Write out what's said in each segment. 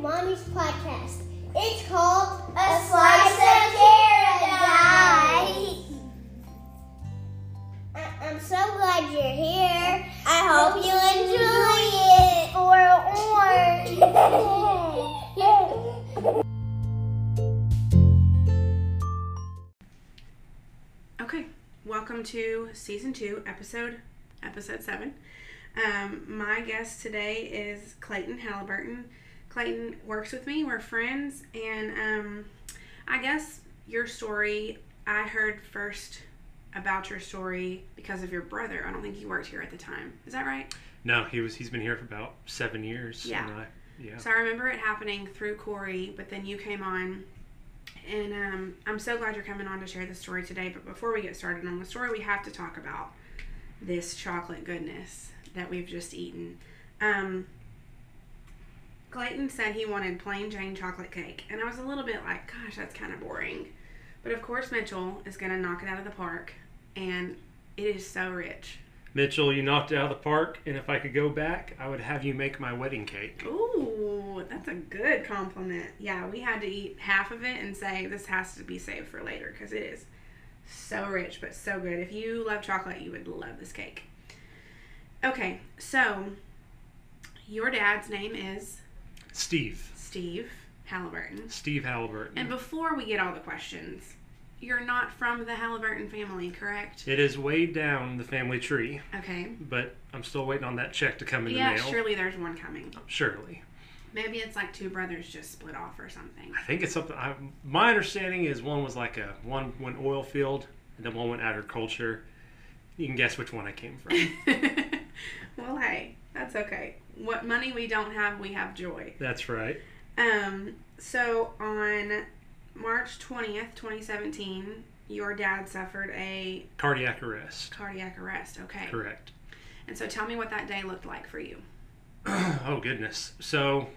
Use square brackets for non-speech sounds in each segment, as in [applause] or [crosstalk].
Mommy's podcast. It's called A Slice of Paradise. I- I'm so glad you're here. I hope you enjoy it. Or [laughs] Okay, welcome to season two, episode episode seven. Um, my guest today is Clayton Halliburton. Clayton works with me. We're friends, and um, I guess your story. I heard first about your story because of your brother. I don't think he worked here at the time. Is that right? No, he was. He's been here for about seven years. Yeah. I, yeah. So I remember it happening through Corey, but then you came on, and um, I'm so glad you're coming on to share the story today. But before we get started on the story, we have to talk about this chocolate goodness that we've just eaten. Um, Clayton said he wanted plain Jane chocolate cake, and I was a little bit like, gosh, that's kind of boring. But of course, Mitchell is going to knock it out of the park, and it is so rich. Mitchell, you knocked it out of the park, and if I could go back, I would have you make my wedding cake. Ooh, that's a good compliment. Yeah, we had to eat half of it and say this has to be saved for later because it is so rich but so good. If you love chocolate, you would love this cake. Okay, so your dad's name is Steve. Steve Halliburton. Steve Halliburton. And before we get all the questions, you're not from the Halliburton family, correct? it is way down the family tree, Okay. but I'm still waiting on that check to come in Yeah, the mail. surely there's one coming. Surely. Maybe it's like two brothers just split off or something. I think it's something. I, my understanding is one was like a one went oil field, and then one went agriculture. You can guess which one I came from. [laughs] well, hey, that's okay. What money we don't have, we have joy. That's right. Um, so on March 20th, 2017, your dad suffered a Cardiac arrest. cardiac arrest, okay? Correct. And so tell me what that day looked like for you. [clears throat] oh goodness. So,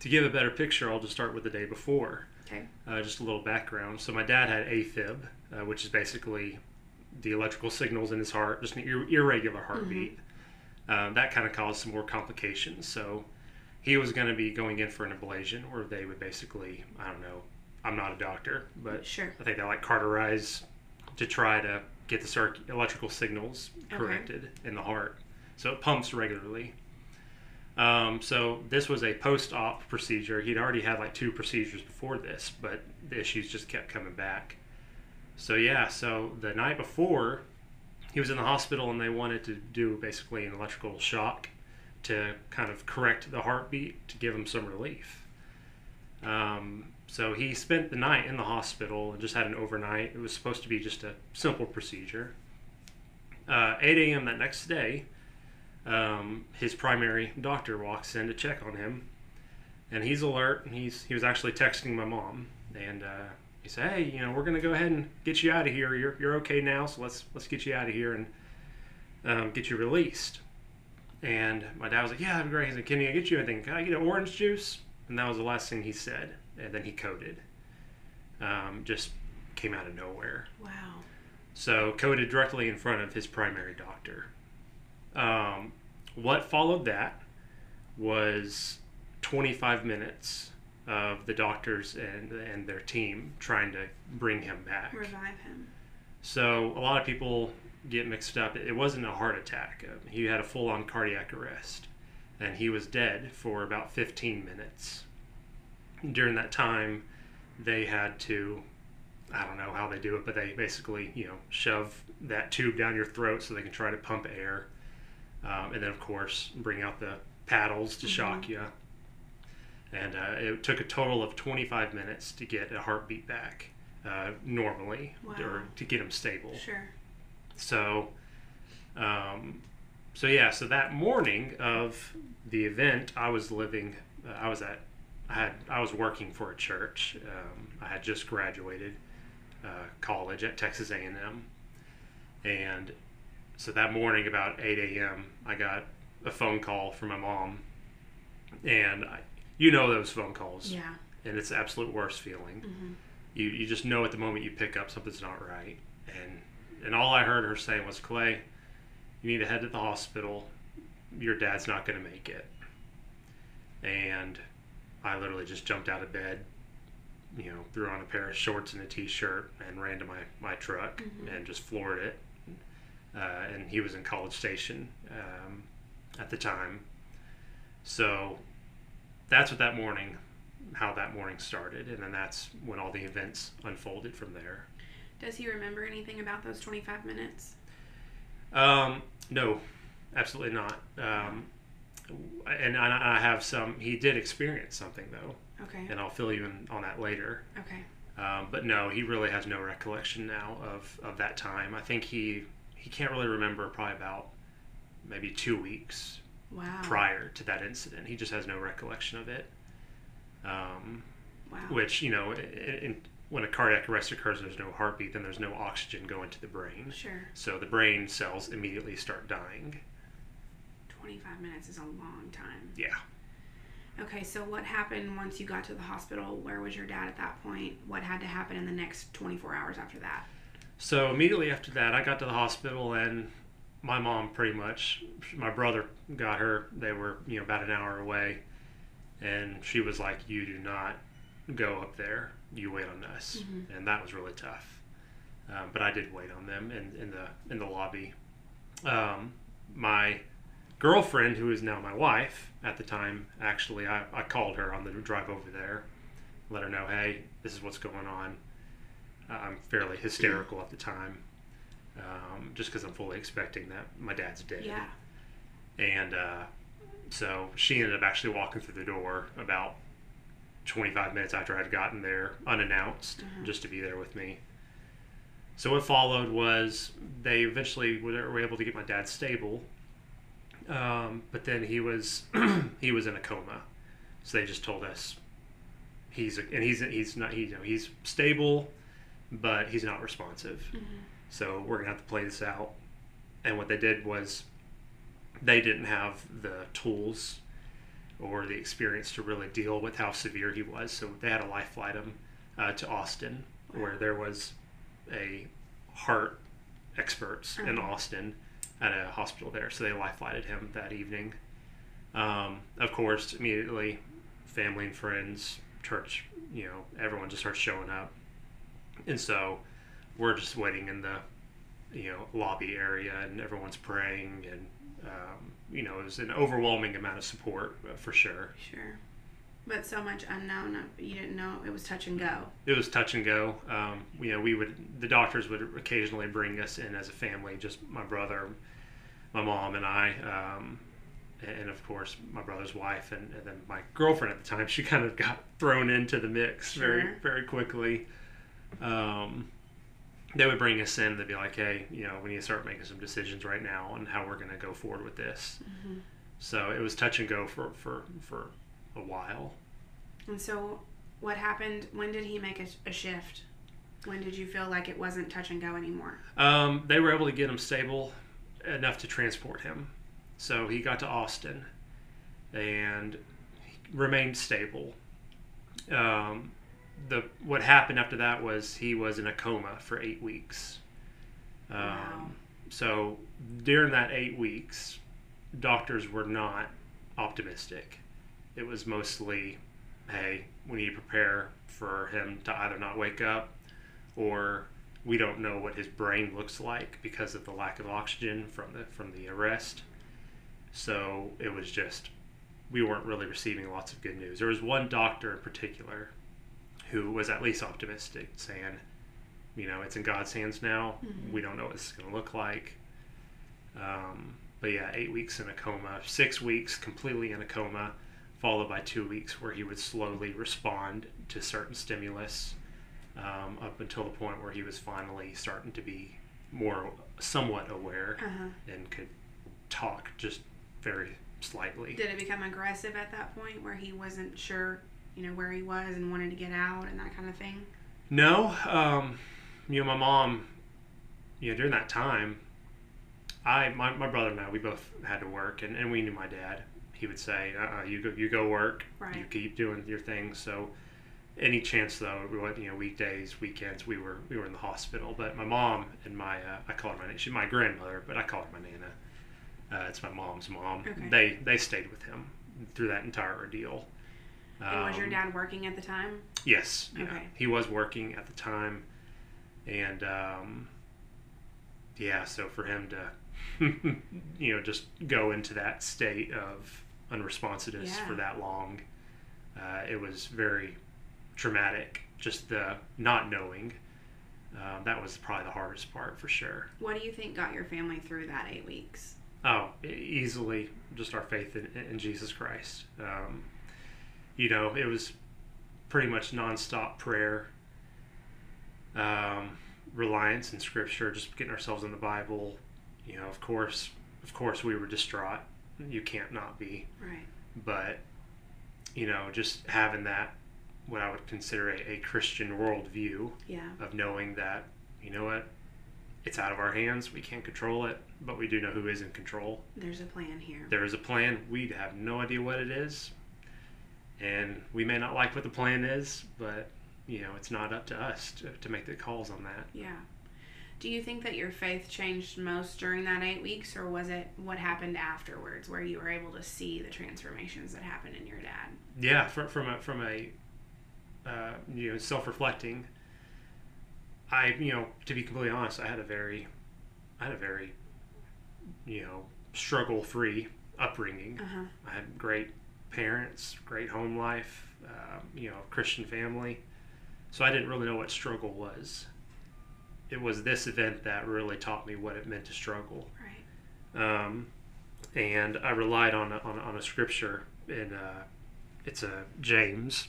to give a better picture, I'll just start with the day before. Okay. Uh, just a little background. So my dad had AFib, uh, which is basically the electrical signals in his heart, just an ir- irregular heartbeat. Um, that kind of caused some more complications. So he was going to be going in for an ablation, where they would basically, I don't know, I'm not a doctor, but Sure. I think they like cauterize to try to get the circ- electrical signals Okay. corrected in the heart, so it pumps regularly. Um, so this was a post-op procedure. He'd already had like two procedures before this, but the issues just kept coming back. So yeah, so the night before, he was in the hospital and they wanted to do basically an electrical shock to kind of correct the heartbeat to give him some relief. Um, so he spent the night in the hospital and just had an overnight. It was supposed to be just a simple procedure. Uh, 8 a.m. that next day, um, his primary doctor walks in to check on him, and he's alert. And he's he was actually texting my mom, and uh, he said, "Hey, you know, we're gonna go ahead and get you out of here. You're you're okay now, so let's let's get you out of here and um, get you released." And my dad was like, "Yeah, I'm great." He said, "Can I get you anything? Can I get an orange juice?" And that was the last thing he said. And then he coded. Um, just came out of nowhere. Wow. So coded directly in front of his primary doctor. Um, what followed that was 25 minutes of the doctors and and their team trying to bring him back. Revive him. So a lot of people get mixed up. It wasn't a heart attack. Um, He had a full-on cardiac arrest, and he was dead for about 15 minutes. During that time, they had to, I don't know how they do it, but they basically, you know, shove that tube down your throat so they can try to pump air, um, and then of course bring out the paddles to shock you. And uh, it took a total of 25 minutes to get a heartbeat back uh, normally, Wow. or to get him stable. Sure. So, um, so yeah, so that morning of the event, I was living, uh, I was at, I had, I was working for a church. Um, I had just graduated uh, college at Texas A&M, and so that morning about 8 a.m., I got a phone call from my mom, and I, you know those phone calls, Yeah. and it's the absolute worst feeling hmm you, you just know at the moment you pick up something's not right and and all i heard her saying was clay you need to head to the hospital your dad's not going to make it and I literally just jumped out of bed, you know, threw on a pair of shorts and a t-shirt and ran to my, my truck Mhm. and just floored it. Uh, and he was in College Station um, at the time. So that's what that morning, how that morning started. And then that's when all the events unfolded from there. Does he remember anything about those 25 minutes? Um, no, absolutely not. Um, and I, I have some, he did experience something though, Okay. and I'll fill you in on that later. Okay. Um, but no, he really has no recollection now of, of that time. I think he he can't really remember probably about maybe two weeks Wow. prior to that incident. He just has no recollection of it. Um, Wow. which you know, in, in, when a cardiac arrest occurs, there's no heartbeat, then there's no oxygen going to the brain, Sure. so the brain cells immediately start dying. 25 minutes is a long time. Yeah. Okay, so what happened once you got to the hospital? Where was your dad at that point? What had to happen in the next 24 hours after that? So immediately after that, I got to the hospital, and my mom pretty much, my brother got her. They were, you know, about an hour away, and she was like, "You do not go up there. You wait on us," Mhm. and that was really tough. Um, but I did wait on them in, in the in the lobby. Um, my girlfriend, who is now my wife at the time, actually, I, I called her on the drive over there, let her know, hey, this is what's going on. I'm fairly hysterical at the time, um, just because I'm fully expecting that my dad's dead. Yeah. And uh, so she ended up actually walking through the door about 25 minutes after I'd gotten there, unannounced, Mhm. just to be there with me. So what followed was they eventually were able to get my dad stable, um, but then he was [clears throat] he was in a coma. So they just told us he's a, and he's he's not he, you know he's stable, but he's not responsive. Mhm. So we're gonna have to play this out. And what they did was they didn't have the tools or the experience to really deal with how severe he was. So they had to life flight him uh, to Austin, where there was a heart experts in Uh-huh. Austin at a hospital there. So they life flighted him that evening. Um, of course, immediately, family and friends, church, you know, everyone just starts showing up. And so we're just waiting in the, you know, lobby area and everyone's praying and, um, you know, it was an overwhelming amount of support uh, for sure. Sure. But so much unknown. uh, You didn't know it was touch and go. It was touch and go. Um, you know, we would, the doctors would occasionally bring us in as a family, just my brother, my mom, and I. Um, and of course, my brother's wife, and, and then my girlfriend at the time. She kind of got thrown into the mix very, very quickly. Um, they would bring us in. They'd be like, "Hey, you know, we need to start making some decisions right now on how we're going to go forward with this." hmm So it was touch and go for for for a while. And so, what happened? When did he make a, a shift? When did you feel like it wasn't touch and go anymore? Um, they were able to get him stable enough to transport him. So he got to Austin and remained stable. Um, the what happened after that was he was in a coma for eight weeks. Um, Wow. So during that eight weeks, doctors were not optimistic. It was mostly, hey, we need to prepare for him to either not wake up or we don't know what his brain looks like because of the lack of oxygen from the from the arrest. So it was just we weren't really receiving lots of good news. There was one doctor in particular who was at least optimistic, saying, you know, it's in God's hands now. Mhm. We don't know what this is going to look like. Um, but yeah, eight weeks in a coma, six weeks completely in a coma, followed by two weeks where he would slowly respond to certain stimulus um, up until the point where he was finally starting to be more somewhat aware Uh huh. and could talk just very slightly. Did it become aggressive at that point where he wasn't sure, you know, where he was and wanted to get out and that kind of thing? No, um, you know, my mom, you know, during that time, I, my, my brother and I, we both had to work, and, and we knew my dad. He would say, uh-uh, "You go, you go work. You keep doing your thing." So, any chance though, we went, you know, weekdays, weekends, we were we were in the hospital. But my mom and my, uh, I call her my, she's my grandmother, but I call her my nana. Uh, it's my mom's mom. Okay. They they stayed with him through that entire ordeal. And was your Um, dad working at the time? Yes. Yeah. Okay. He was working at the time, and um, yeah, so for him to, [laughs] you know, just go into that state of unresponsiveness Yeah. for that long, uh, it was very traumatic. Just the not knowing. Um, that was probably the hardest part for sure. What do you think got your family through that eight weeks? Oh, easily just our faith in, in Jesus Christ. Um, you know, it was pretty much nonstop prayer, um, reliance in Scripture, just getting ourselves in the Bible. You know, of course, of course, we were distraught. You can't not be, Right. but you know, just having that, what I would consider a, a Christian worldview Yeah. of knowing that, you know what, it's out of our hands. We can't control it, but we do know who is in control. There's a plan here. There is a plan. We have no idea what it is. And we may not like what the plan is, but, you know, it's not up to us to, to make the calls on that. Yeah. Do you think that your faith changed most during that eight weeks, or was it what happened afterwards, where you were able to see the transformations that happened in your dad? Yeah, from, from a, from a uh, you know, self reflecting, I, you know, to be completely honest, I had a very, I had a very, you know, struggle free upbringing. Uh huh. I had great parents, great home life, um, you know, Christian family. So I didn't really know what struggle was. It was this event that really taught me what it meant to struggle. Right. Um, and I relied on a, on, a- on a scripture in uh, it's a James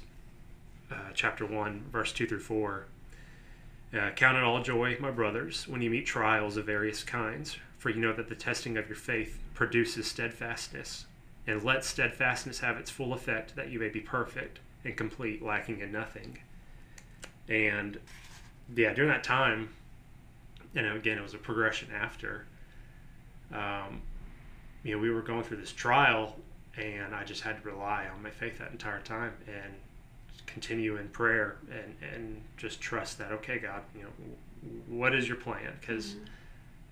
uh, chapter one verse two through four. Uh, Count it all joy, my brothers, when you meet trials of various kinds, for you know that the testing of your faith produces steadfastness. And let steadfastness have its full effect, that you may be perfect and complete, lacking in nothing. And yeah, during that time, you know, again, it was a progression after. Um, you know, we were going through this trial, and I just had to rely on my faith that entire time and continue in prayer and and just trust that okay, God, you know, what is your plan? Because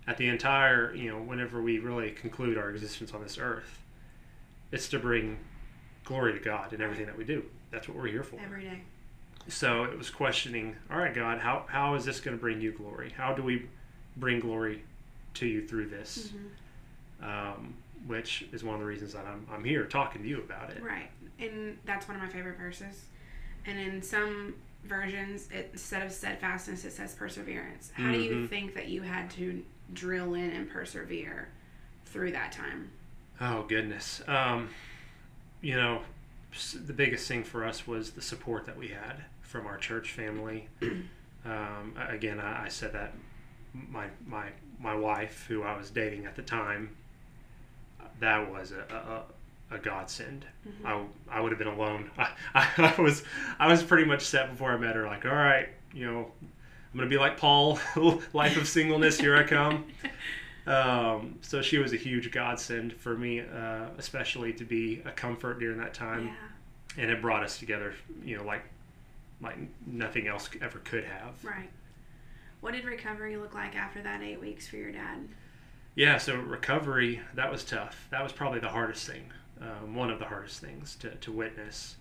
at the entire, you know, whenever we really conclude our existence on this earth, it's to bring glory to God in everything that we do. That's what we're here for. Every day. So it was questioning, all right, God, how, how is this going to bring you glory? How do we bring glory to you through this? Mhm. Um, which is one of the reasons that I'm, I'm here talking to you about it. Right. And that's one of my favorite verses. And in some versions, it, instead of steadfastness, it says perseverance. How do you Mhm. think that you had to drill in and persevere through that time? Oh, goodness. Um, you know, the biggest thing for us was the support that we had from our church family. [clears throat] um, again, I, I said that my, my, my wife, who I was dating at the time, that was a, a, a godsend. Mhm. I, I would have been alone. [laughs] I, I, I was I was pretty much set before I met her. Like, all right, you know, I'm gonna be like Paul, [laughs] life of singleness. Here I come. [laughs] Um, so she was a huge godsend for me, uh, especially to be a comfort during that time, yeah. and it brought us together. You know, like like nothing else ever could have. Right. What did recovery look like after that eight weeks for your dad? Yeah, so recovery, that was tough. That was probably the hardest thing, um, one of the hardest things to, to witness.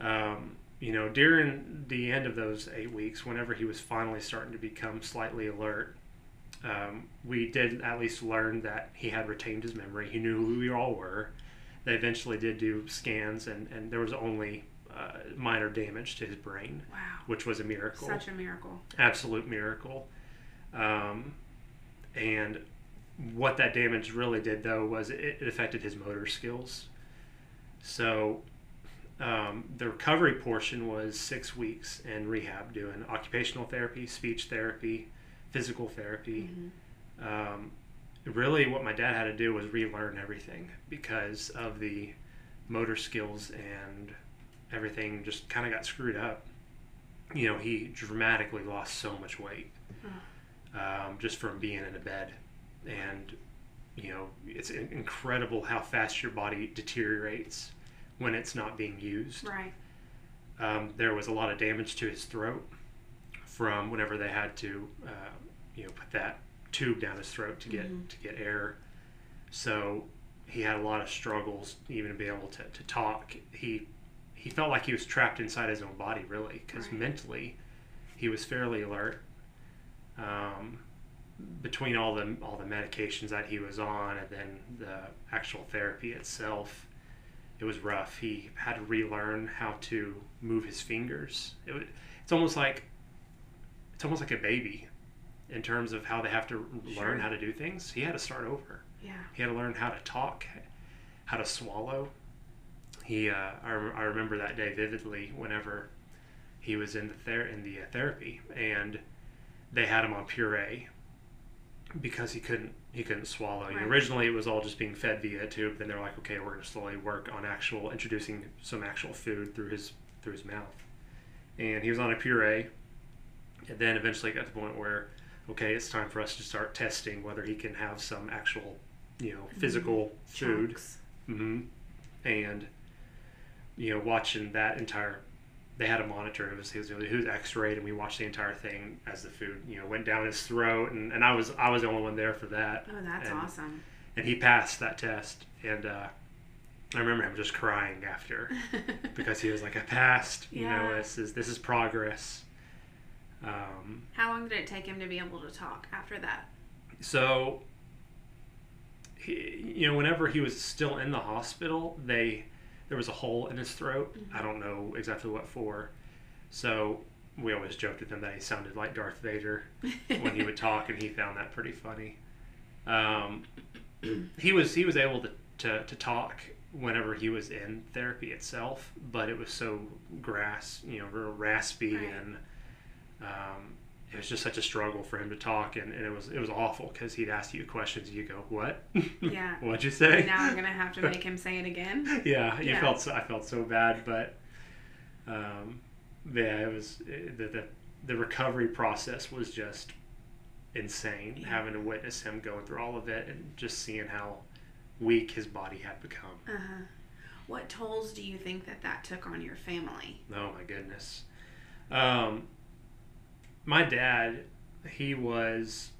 Um, you know, during the end of those eight weeks, whenever he was finally starting to become slightly alert, um, we did at least learn that he had retained his memory. He knew who we all were. They eventually did do scans, and, and there was only uh, minor damage to his brain, Wow. which was a miracle Such a miracle. absolute miracle. Um, and what that damage really did, though, was it, it affected his motor skills. So um, the recovery portion was six weeks in rehab, doing occupational therapy, speech therapy, physical therapy. Mhm. Um, really, what my dad had to do was relearn everything because of the motor skills and everything just kind of got screwed up. You know, he dramatically lost so much weight um, just from being in a bed. And, you know, it's incredible how fast your body deteriorates when it's not being used. Right. Um, there was a lot of damage to his throat from whenever they had to, uh, you know, put that tube down his throat to get Mhm. to get air. So he had a lot of struggles even to be able to, to talk. He he felt like he was trapped inside his own body, really, because Right. mentally, he was fairly alert. Um, between all the all the medications that he was on, and then the actual therapy itself, it was rough. He had to relearn how to move his fingers. It would, it's almost like it's almost like a baby in terms of how they have to Sure. learn how to do things. He had to start over. Yeah. He had to learn how to talk, how to swallow. He, uh, I, I remember that day vividly. Whenever he was in the ther- in the uh, therapy, and they had him on puree because he couldn't he couldn't swallow. Right. originally, it was all just being fed via a tube. Then they're like, okay, we're going to slowly work on actual introducing some actual food through his through his mouth. And he was on a puree, and then eventually got to the point where, okay, it's time for us to start testing whether he can have some actual, you know, physical food. Chunks. hmm And you know, watching that entire, they had a monitor. It was he was, he was X-rayed, and we watched the entire thing as the food you know went down his throat, and, and I was I was the only one there for that, Oh, that's And- awesome. and he passed that test, and uh, I remember him just crying after [laughs] because he was like, I passed. You know, this is this is progress. Um, How long did it take him to be able to talk after that? So, he, you know, whenever he was still in the hospital, they there was a hole in his throat. I don't know exactly what for. So we always joked with him that he sounded like Darth Vader when he would [laughs] talk, and he found that pretty funny. Um, he was he was able to, to, to talk whenever he was in therapy itself, but it was so grass, you know, real raspy Right. and um, it was just such a struggle for him to talk, and, and it was it was awful because he'd ask you questions, and you go, "What? [laughs] Yeah. What'd you say?" now I'm gonna have to make him say it again. [laughs] yeah, you Yeah. felt so, I felt so bad, but um, yeah, it was it, the, the the recovery process was just insane. Yeah. Having to witness him going through all of it and just seeing how weak his body had become. Uh-huh. What tolls do you think that that took on your family? Oh my goodness. Um, my dad, he was,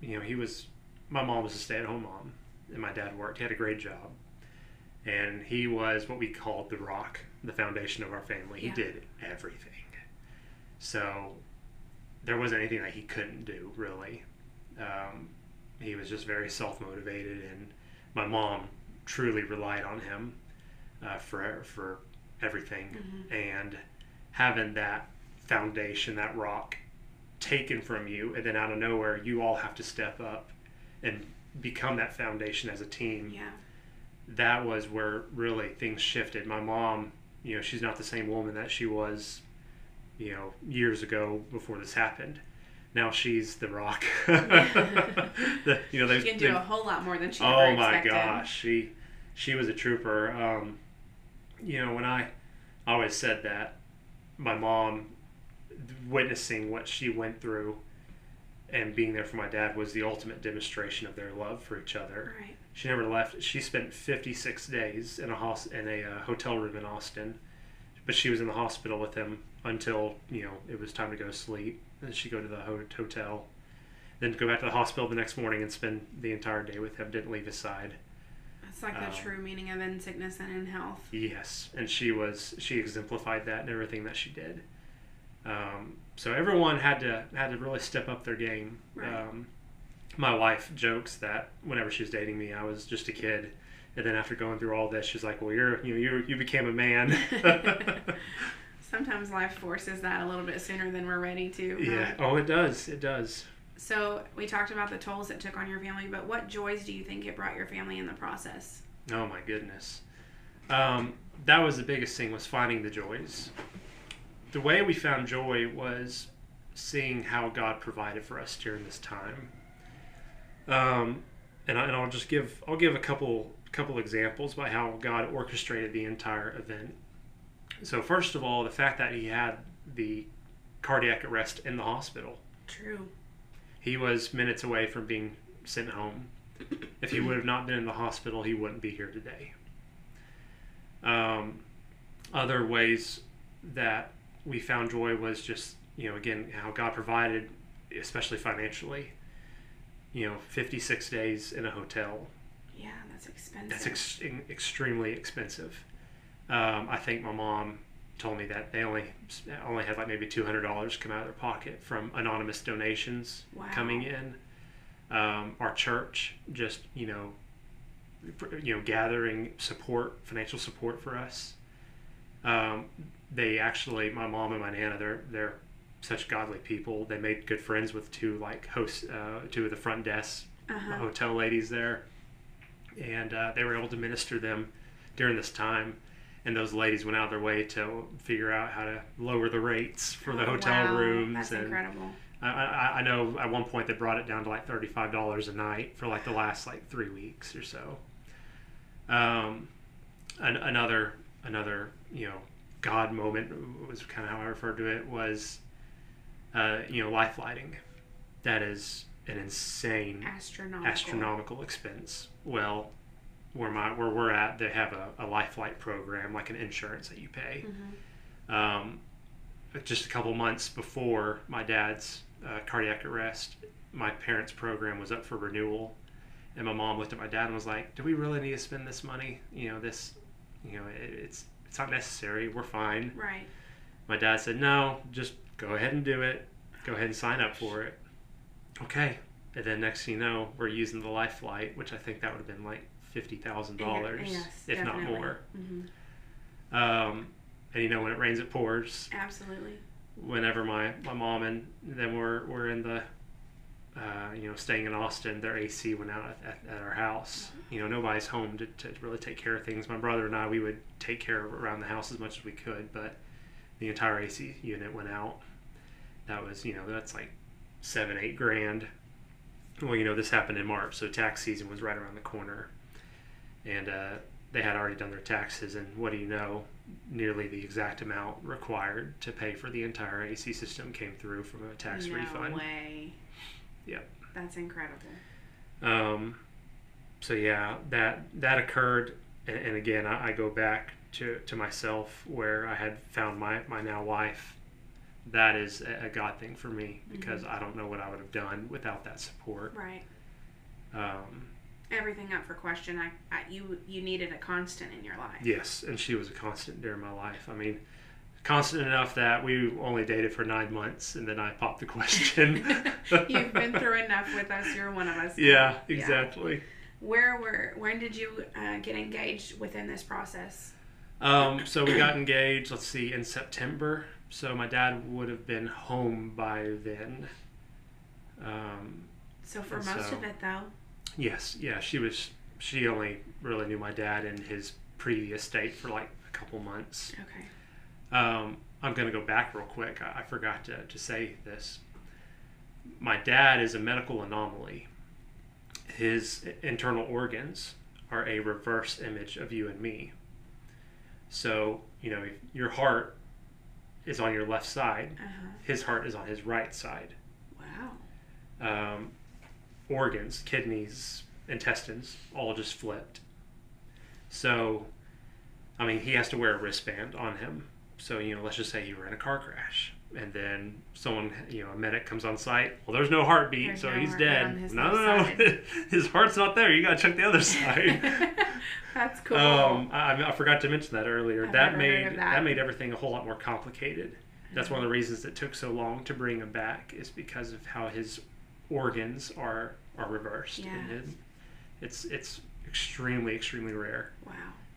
you know, he was. My mom was a stay-at-home mom, and my dad worked. He had a great job, and he was what we called the rock, the foundation of our family. He Yeah. did everything. So there wasn't anything that he couldn't do really. Um, he was just very self-motivated, and my mom truly relied on him uh, for for everything, and having that foundation, that rock, taken from you, and then out of nowhere, you all have to step up and become that foundation as a team Yeah. that was where really things shifted. My mom, you know, she's not the same woman that she was, you know, years ago before this happened. Now she's the rock. [laughs] the, you know, She they've, can do they've- a whole lot more than she oh my expected. gosh, she she was a trooper. Um, you know, when I always said that, my mom witnessing what she went through and being there for my dad was the ultimate demonstration of their love for each other. Right. She never left. She spent 56 days in a hos- in a uh, hotel room in Austin, but she was in the hospital with him until you know it was time to go to sleep. Then she'd go to the ho- hotel, then go back to the hospital the next morning and spend the entire day with him. Didn't leave his side. That's like Um, the true meaning of in sickness and in health. Yes, and she was she exemplified that in everything that she did. Um, so everyone had to had to really step up their game. Right. Um, my wife jokes that whenever she was dating me, I was just a kid, and then after going through all this, she's like, "Well, you're you know you you became a man." [laughs] [laughs] Sometimes life forces that a little bit sooner than we're ready to. yeah. Oh, it does. It does. So we talked about the tolls it took on your family, but what joys do you think it brought your family in the process? Oh my goodness. Um, that was the biggest thing was finding the joys. The way we found joy was seeing how God provided for us during this time. Um, and, I, and I'll just give I'll give a couple couple examples by how God orchestrated the entire event. So first of all, the fact that he had the cardiac arrest in the hospital. True. He was minutes away from being sent home. If he would have not been in the hospital, he wouldn't be here today. Um, other ways that we found joy was just, you know, again, how God provided, especially financially. You know, 56 days in a hotel. Yeah, that's expensive. That's ex- extremely expensive. Um, I think my mom told me that they only only had like maybe two hundred dollars come out of their pocket from anonymous donations Wow. coming in. Um, our church just you know, you know, gathering support, financial support for us. Um, they actually, my mom and my nana, they're they're such godly people. They made good friends with two like hosts, uh, two of the front desk Uh-huh. hotel ladies there, and uh, they were able to minister them during this time. And those ladies went out of their way to figure out how to lower the rates for the Oh, hotel wow. rooms. That's and incredible. I, I, I know at one point they brought it down to like thirty five dollars a night for like the last like three weeks or so. Um, an, another another you know God moment was kind of how I referred to it was, uh, you know, life flighting. That is an insane Astronomical. astronomical expense. Well, where my where we're at, they have a, a life flight program, like an insurance that you pay. Mhm. Um, just a couple months before my dad's uh, cardiac arrest, my parents' program was up for renewal, and my mom looked at my dad and was like, "Do we really need to spend this money? You know, this, you know, it, it's it's not necessary. We're fine." Right. My dad said, "No, just go ahead and do it. Go ahead and sign up for it." Okay. And then next thing you know, we're using the life flight, which I think that would have been like fifty thousand dollars, Yes, if not definitely. more. Mhm. Um, and you know, when it rains, it pours. Absolutely. Whenever my, my mom and them we're in the, uh, you know, staying in Austin, their AC went out at, at, at our house. You know, nobody's home to, to really take care of things. My brother and I, we would take care of around the house as much as we could, but the entire AC unit went out. That was, you know, that's like seven, eight grand. Well, you know, this happened in March, so tax season was right around the corner. And uh, they had already done their taxes, and what do you know? Nearly the exact amount required to pay for the entire AC system came through from a tax no refund. way. Yep. That's incredible. Um, so yeah, that that occurred, and, and again, I, I go back to, to myself where I had found my, my now wife. That is a, a God thing for me because I don't know what I would have done without that support. Right. Um, Everything up for question. I, I you you needed a constant in your life. yes, and she was a constant during my life. I mean, constant enough that we only dated for nine months, and then I popped the question. [laughs] You've been through enough with us. You're one of us. now. Yeah, exactly. Where were when did you uh, get engaged within this process? Um, so we got engaged, let's see, in September. So my dad would have been home by then. Um, So for most so- of it though. yes, yeah, she was, she only really knew my dad in his previous state for like a couple months. Okay. Um, I'm going to go back real quick. I, I forgot to, to say this. My dad is a medical anomaly. His internal organs are a reverse image of you and me. So, you know, if your heart is on your left side, Uh huh. his heart is on his right side. Wow. Um, organs, kidneys, intestines, all just flipped. So, I mean, he has to wear a wristband on him. So, you know, let's just say you were in a car crash and then someone, you know, a medic comes on site. Well, there's no heartbeat, There's so no he's dead. no, no, no. [laughs] his heart's not there. You got to check the other [laughs] side. [laughs] That's cool. Um, I, I forgot to mention that earlier. I've that made of that. made everything a whole lot more complicated. That's one of the reasons it took so long to bring him back is because of how his organs are are reversed. Yeah. It- it's it's extremely extremely rare. wow.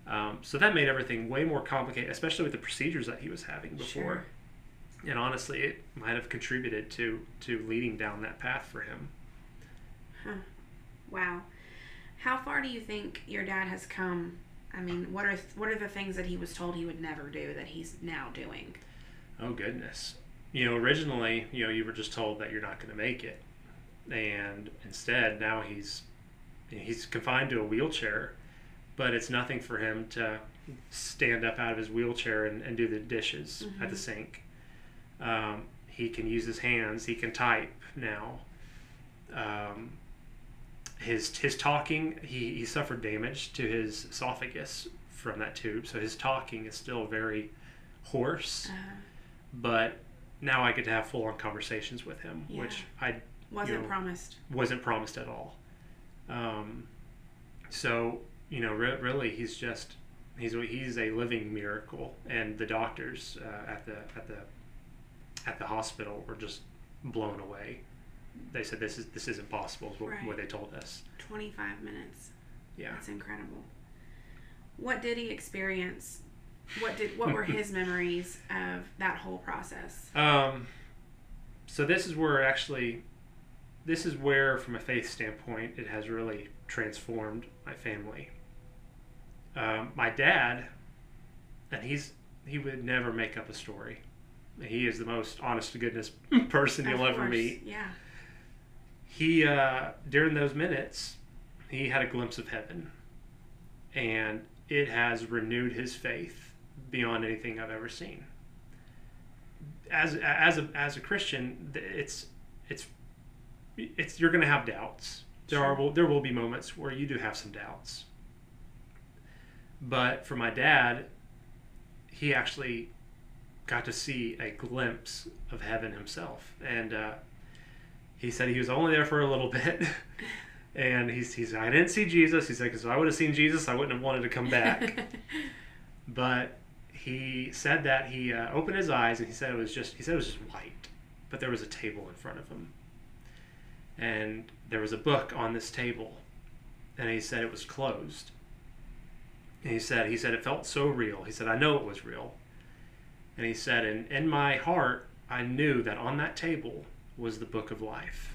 Um, so that made everything way more complicated, especially with the procedures that he was having before. Sure. And honestly, it might have contributed to to leading down that path for him. Huh. Wow. How far do you think your dad has come? I mean, what are what are the things that he was told he would never do that he's now doing? Oh goodness. You know, originally, you know, you were just told that you're not going to make it, and instead, now he's he's confined to a wheelchair, but it's nothing for him to stand up out of his wheelchair and, and do the dishes at the sink. Um, he can use his hands. He can type now. Um, his his talking he, he suffered damage to his esophagus from that tube, so his talking is still very hoarse Uh, but now I get to have full on conversations with him, Yeah. which I wasn't know, promised. wasn't promised at all. Um, so, you know, re- really, he's just He's a, he's a living miracle, and the doctors uh, at the at the at the hospital were just blown away. They said this is this isn't possible. Is what, Right. what they told us. 25 minutes. Yeah. That's incredible. What did he experience? What did what were his [laughs] memories of that whole process? Um, so this is where actually, this is where, from a faith standpoint, it has really transformed my family. Um, my dad, and he's he would never make up a story. He is the most honest to goodness [laughs] person you'll ever meet. Yeah. He uh, during those minutes, he had a glimpse of heaven, and it has renewed his faith beyond anything I've ever seen. As as a as a Christian, it's it's it's you're going to have doubts. There are will, there will be moments where you do have some doubts. But for my dad, he actually got to see a glimpse of heaven himself, and uh, he said he was only there for a little [laughs] bit. And he's, he's I didn't see Jesus. He's like, if I would have seen Jesus, I wouldn't have wanted to come back. [laughs] but he said that he uh, opened his eyes and he said it was just he said it was just white, but there was a table in front of him, and there was a book on this table, and he said it was closed. And he said he said it felt so real. He said I know it was real, and he said and in my heart I knew that on that table was the book of life.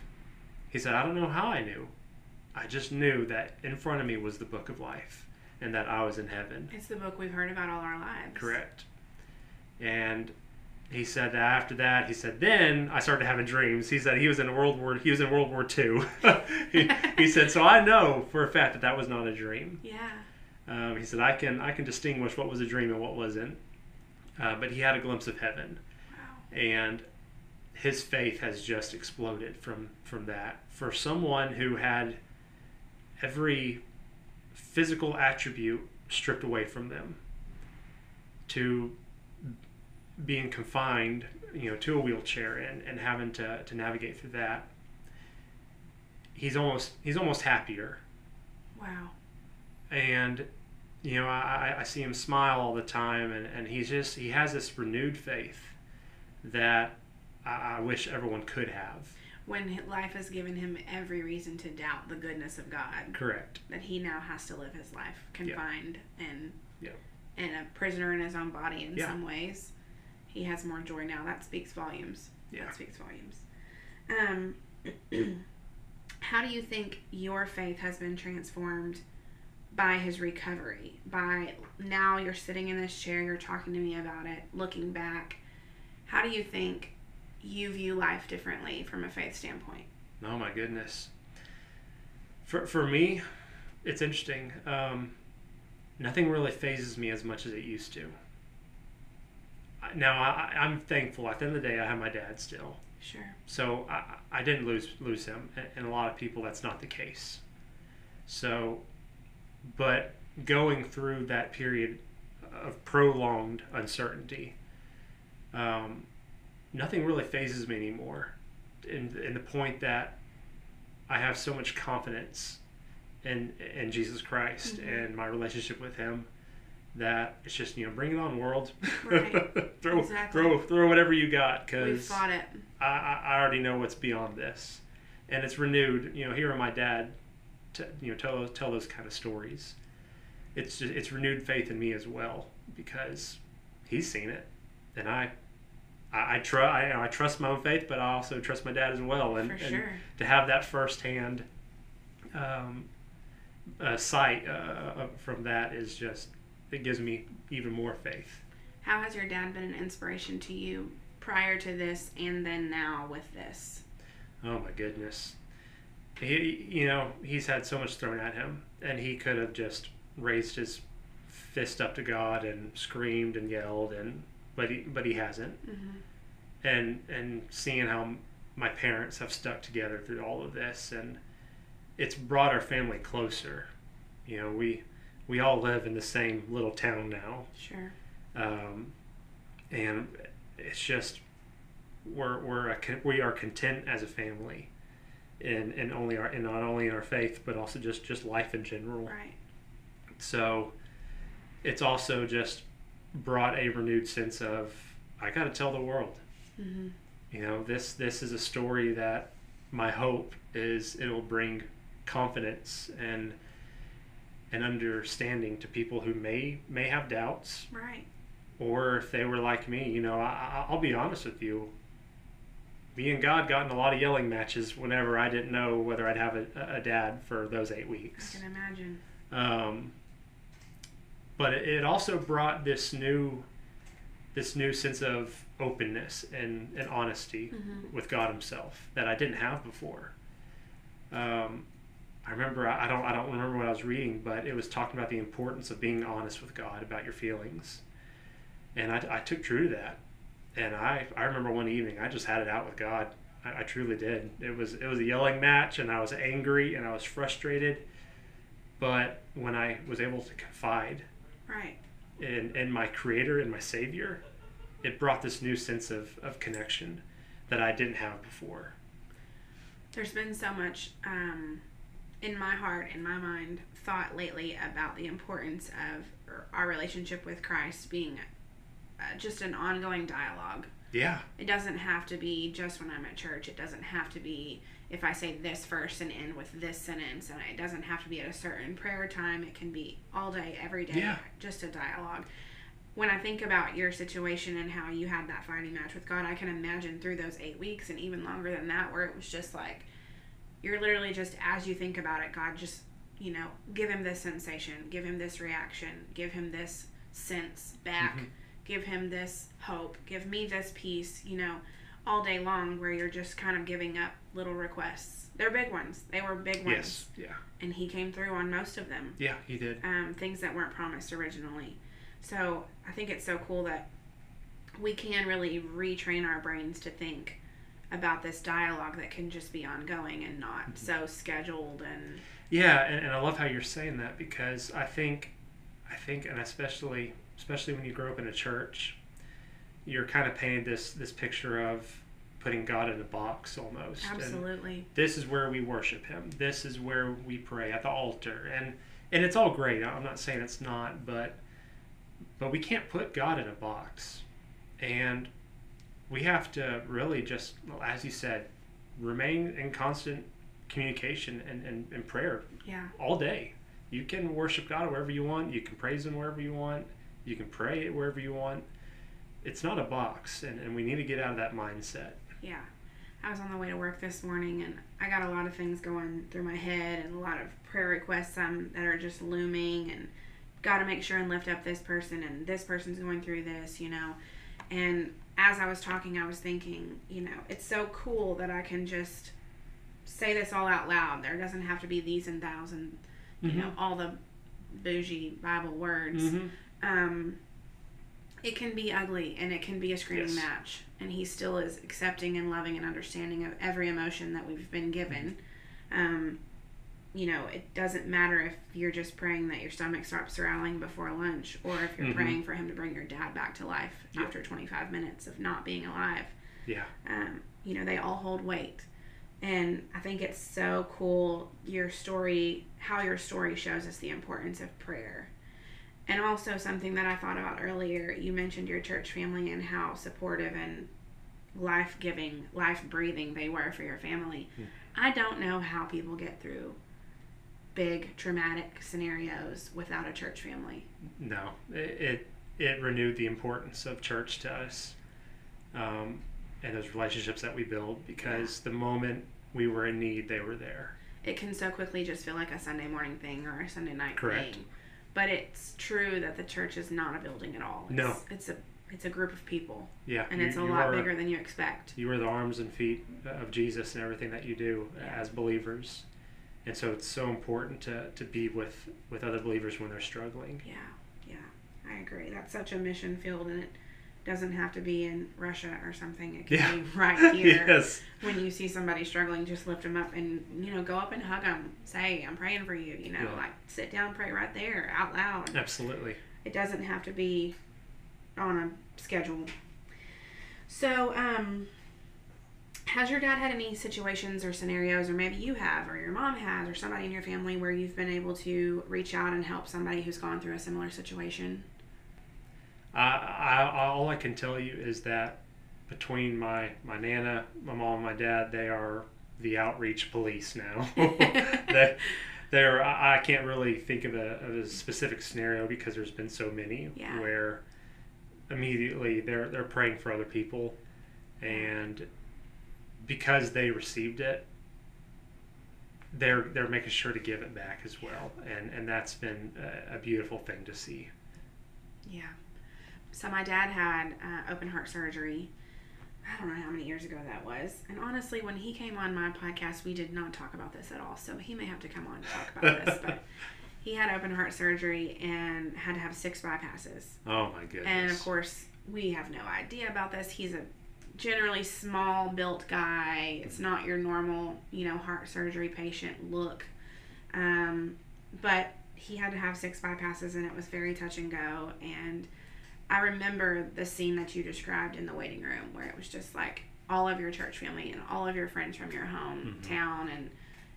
He said I don't know how I knew. I just knew that in front of me was the book of life and that I was in heaven. it's the book we've heard about all our lives. Correct. And he said that after that, he said, then I started having dreams. He said he was in World War he was in World War II. [laughs] he, he said, so I know for a fact that that was not a dream. Yeah. Um, he said I can I can distinguish what was a dream and what wasn't. Uh, but he had a glimpse of heaven, Wow. and his faith has just exploded from from that. For someone who had every physical attribute stripped away from them to being confined you know to a wheelchair and, and having to, to navigate through that he's almost he's almost happier Wow. and you know I, I- see him smile all the time and, and he's just he has this renewed faith that I, I wish everyone could have When life has given him every reason to doubt the goodness of God, correct that he now has to live his life confined and Yeah. and a prisoner in his own body in Yeah. some ways. He has more joy now. That speaks volumes. Yeah. That speaks volumes. Um, [clears throat] how do you think your faith has been transformed by his recovery? By now you're sitting in this chair, you're talking to me about it, looking back. How do you think you view life differently from a faith standpoint? Oh my goodness. For for me, it's interesting. Um, nothing really phases me as much as it used to. Now I, I'm thankful. At the end of the day, I have my dad still, Sure. so I, I didn't lose lose him. And, and a lot of people, that's not the case. So, but going through that period of prolonged uncertainty, um, nothing really phases me anymore. In in the point that I have so much confidence in in Jesus Christ Mhm. and my relationship with Him that it's just you know bring it on world Right. [laughs] throw Exactly. throw throw whatever you got because fought it. I, I I already know what's beyond this and it's renewed you know hearing my dad t- you know tell those tell those kind of stories it's just, it's renewed faith in me as well because he's seen it and I I, I, tr- I, I trust my own faith, but I also trust my dad as well. And, For and to have that firsthand um, uh, sight uh, from that is just, it gives me even more faith. How has your dad been an inspiration to you prior to this and then now with this? Oh my goodness. He, you know, he's had so much thrown at him, and he could have just raised his fist up to God and screamed and yelled, and but he, but he hasn't. Mm-hmm. and and seeing how my parents have stuck together through all of this and it's brought our family closer you know we we all live in the same little town now Sure. um, and it's just we're we're a, we are content as a family in in only our in not only in our faith but also just just life in general Right. so it's also just brought a renewed sense of I got to tell the world. Mm-hmm. You know, this this is a story that my hope is it'll bring confidence and and understanding to people who may may have doubts Right. or if they were like me, you know, I, I'll be honest with you. Me and God got in a lot of yelling matches whenever I didn't know whether I'd have a, a dad for those eight weeks. I can imagine. Um, but it, it also brought this new, this new sense of openness and, and honesty Mm-hmm. with God Himself that I didn't have before. Um, I remember I I don't I don't remember what I was reading, but it was talking about the importance of being honest with God about your feelings, and I, I took true to that. And I I remember one evening I just had it out with God. I, I truly did. It was it was a yelling match, and I was angry and I was frustrated. But when I was able to confide Right. in, in my creator and my savior, it brought this new sense of, of connection that I didn't have before. There's been so much um, in my heart, in my mind, thought lately about the importance of our relationship with Christ being just an ongoing dialogue. Yeah. It doesn't have to be just when I'm at church. It doesn't have to be if I say this verse and end with this sentence. And it doesn't have to be at a certain prayer time. It can be all day, every day, Yeah. just a dialogue. When I think about your situation and how you had that fighting match with God, I can imagine through those eight weeks and even longer than that, where it was just like you're literally just as you think about it, God just you know give him this sensation, give him this reaction, give him this sense back Mhm. Give him this hope, give me this peace, you know, all day long where you're just kind of giving up little requests. They're big ones. They were big ones. Yes. Yeah. And he came through on most of them. Yeah, he did. Um, things that weren't promised originally. So I think it's so cool that we can really retrain our brains to think about this dialogue that can just be ongoing and not so scheduled and Yeah, and, and I love how you're saying that because I think, I think, and especially, especially when you grow up in a church, you're kind of painted this this picture of putting God in a box almost. And absolutely. this is where we worship Him. This is where we pray at the altar, and and it's all great. I'm not saying it's not, but but we can't put God in a box, and we have to really just, as you said, remain in constant communication and, and, and prayer Yeah. all day. You can worship God wherever you want. You can praise Him wherever you want. You can pray it wherever you want. It's not a box, and, and we need to get out of that mindset. Yeah. I was on the way to work this morning and I got a lot of things going through my head and a lot of prayer requests um, that are just looming and got to make sure and lift up this person and this person's going through this, you know. And as I was talking, I was thinking, you know, it's so cool that I can just say this all out loud. There doesn't have to be thees and thous and, you know, all the bougie Bible words Mm-hmm. um, it can be ugly and it can be a screaming Yes. match and he still is accepting and loving and understanding of every emotion that we've been given um, you know it doesn't matter if you're just praying that your stomach stops growling before lunch or if you're Mhm. praying for him to bring your dad back to life Yep. after 25 minutes of not being alive Yeah. um, you know they all hold weight and i think it's so cool your story how your story shows us the importance of prayer. And also something that i thought about earlier you mentioned your church family and how supportive and life-giving life-breathing they were for your family. Hmm. i don't know how people get through big traumatic scenarios without a church family. No, it, it it renewed the importance of church to us, um, and those relationships that we build. Because the moment we were in need, they were there. it can so quickly just feel like a Sunday morning thing or a Sunday night Correct. thing. But it's true that the church is not a building at all. It's, No. it's a it's a group of people, Yeah, and you- it's a lot are- bigger than you expect. You are the arms and feet of Jesus and everything that you do Yeah. as believers, and so it's so important to, to be with with other believers when they're struggling. Yeah, yeah, I agree. That's such a mission field, and it doesn't have to be in Russia or something. It can Yeah. be right [laughs] here. yes, When you see somebody struggling, just lift them up and you know go up and hug them. Say, "I'm praying for you." You know, Yeah. like sit down, pray right there out loud. absolutely. It doesn't have to be on a schedule. So, um, has your dad had any situations or scenarios, or maybe you have, or your mom has, or somebody in your family where you've been able to reach out and help somebody who's gone through a similar situation? I, I, all I can tell you is that between my, my nana, my mom, and my dad, they are the outreach police now. [laughs] [laughs] they, they're, I I can't really think of a, of a specific scenario because there's been so many Yeah. where immediately they're, they're praying for other people and because they received it, they're they're making sure to give it back as well, and and that's been a, a beautiful thing to see. Yeah. So my dad had uh, open heart surgery. I don't know how many years ago that was. And honestly, when he came on my podcast, we did not talk about this at all. So he may have to come on to talk about this. But [laughs] he had open heart surgery and had to have six bypasses. Oh my goodness! And of course, we have no idea about this. He's a generally small built guy. It's not your normal, you know, heart surgery patient look. Um, but he had to have six bypasses and it was very touch and go. And I remember the scene that you described in the waiting room where it was just like all of your church family and all of your friends from your hometown and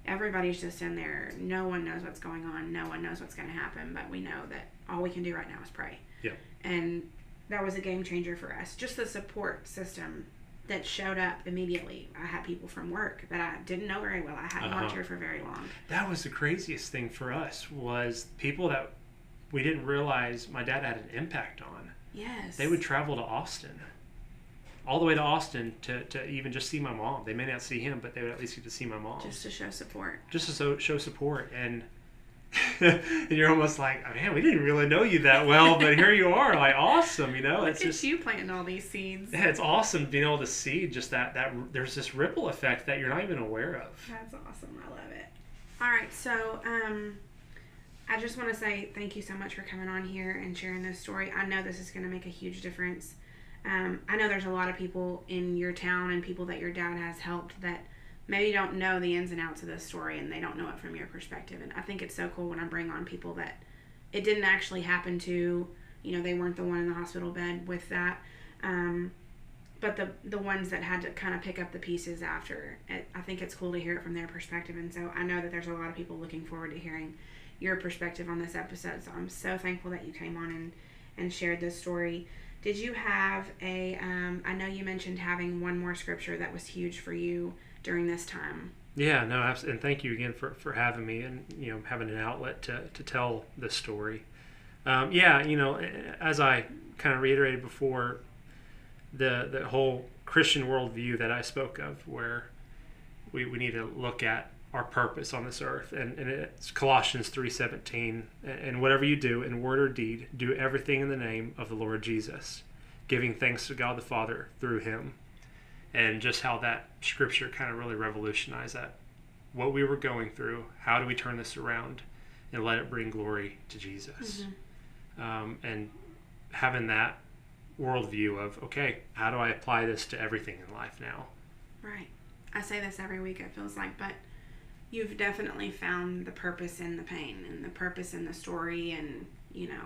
everybody's just in there. No one knows what's going on. No one knows what's going to happen. But we know that all we can do right now is pray. Yeah. And that was a game changer for us. Just the support system that showed up immediately. I had people from work that I didn't know very well. I hadn't Uh-huh. worked here for very long. that was the craziest thing for us was people that we didn't realize my dad had an impact on. Yes. They would travel to Austin, all the way to Austin to, to even just see my mom. They may not see him, but they would at least get to see my mom. just to show support. just to so, show support and [laughs] and you're almost like man we didn't really know you that well but here you are like awesome you know Look it's at just you planting all these seeds. yeah, it's awesome being able to see just that that there's this ripple effect that you're not even aware of That's awesome. I love it. All right, so um, I just want to say thank you so much for coming on here and sharing this story. I know this is going to make a huge difference. Um, I know there's a lot of people in your town and people that your dad has helped that maybe don't know the ins and outs of this story and they don't know it from your perspective. And I think it's so cool when I bring on people that it didn't actually happen to. You know, they weren't the one in the hospital bed with that. Um, but the the ones that had to kind of pick up the pieces after it, i think it's cool to hear it from their perspective and so i know that there's a lot of people looking forward to hearing your perspective on this episode so i'm so thankful that you came on and and shared this story. Did you have a um, i know you mentioned having one more scripture that was huge for you during this time. Yeah no abs- and thank you again for, for having me and you know having an outlet to, to tell this story. Um, yeah you know as i kind of reiterated before the the whole Christian worldview that I spoke of, where we, we need to look at our purpose on this earth, and, and it's Colossians three seventeen. And whatever you do in word or deed, do everything in the name of the Lord Jesus, giving thanks to God the Father through Him. And just how that scripture kind of really revolutionized that, what we were going through. How do we turn this around, and let it bring glory to Jesus? Um, and having that worldview of okay how do i apply this to everything in life now right i say this every week it feels like but you've definitely found the purpose in the pain and the purpose in the story and you know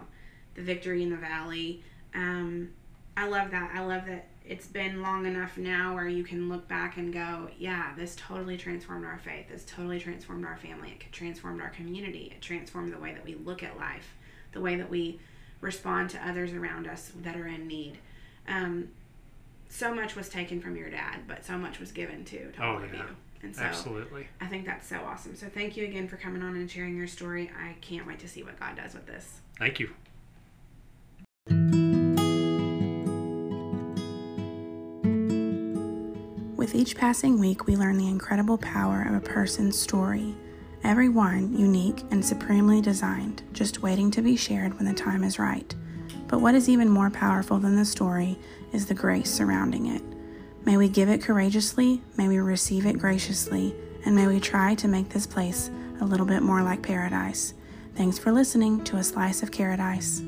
the victory in the valley. Um, i love that. I love that it's been long enough now where you can look back and go yeah this totally transformed our faith. This totally transformed our family. It transformed our community. It transformed the way that we look at life the way that we respond to others around us that are in need. Um, so much was taken from your dad but so much was given too to Oh, all of you and so absolutely I think that's so awesome. So thank you again for coming on and sharing your story. I can't wait to see what God does with this. thank you With each passing week, we learn the incredible power of a person's story. Every one unique and supremely designed, just waiting to be shared when the time is right. But what is even more powerful than the story is the grace surrounding it. May we give it courageously, may we receive it graciously, and may we try to make this place a little bit more like paradise. Thanks for listening to A Slice of Paradise.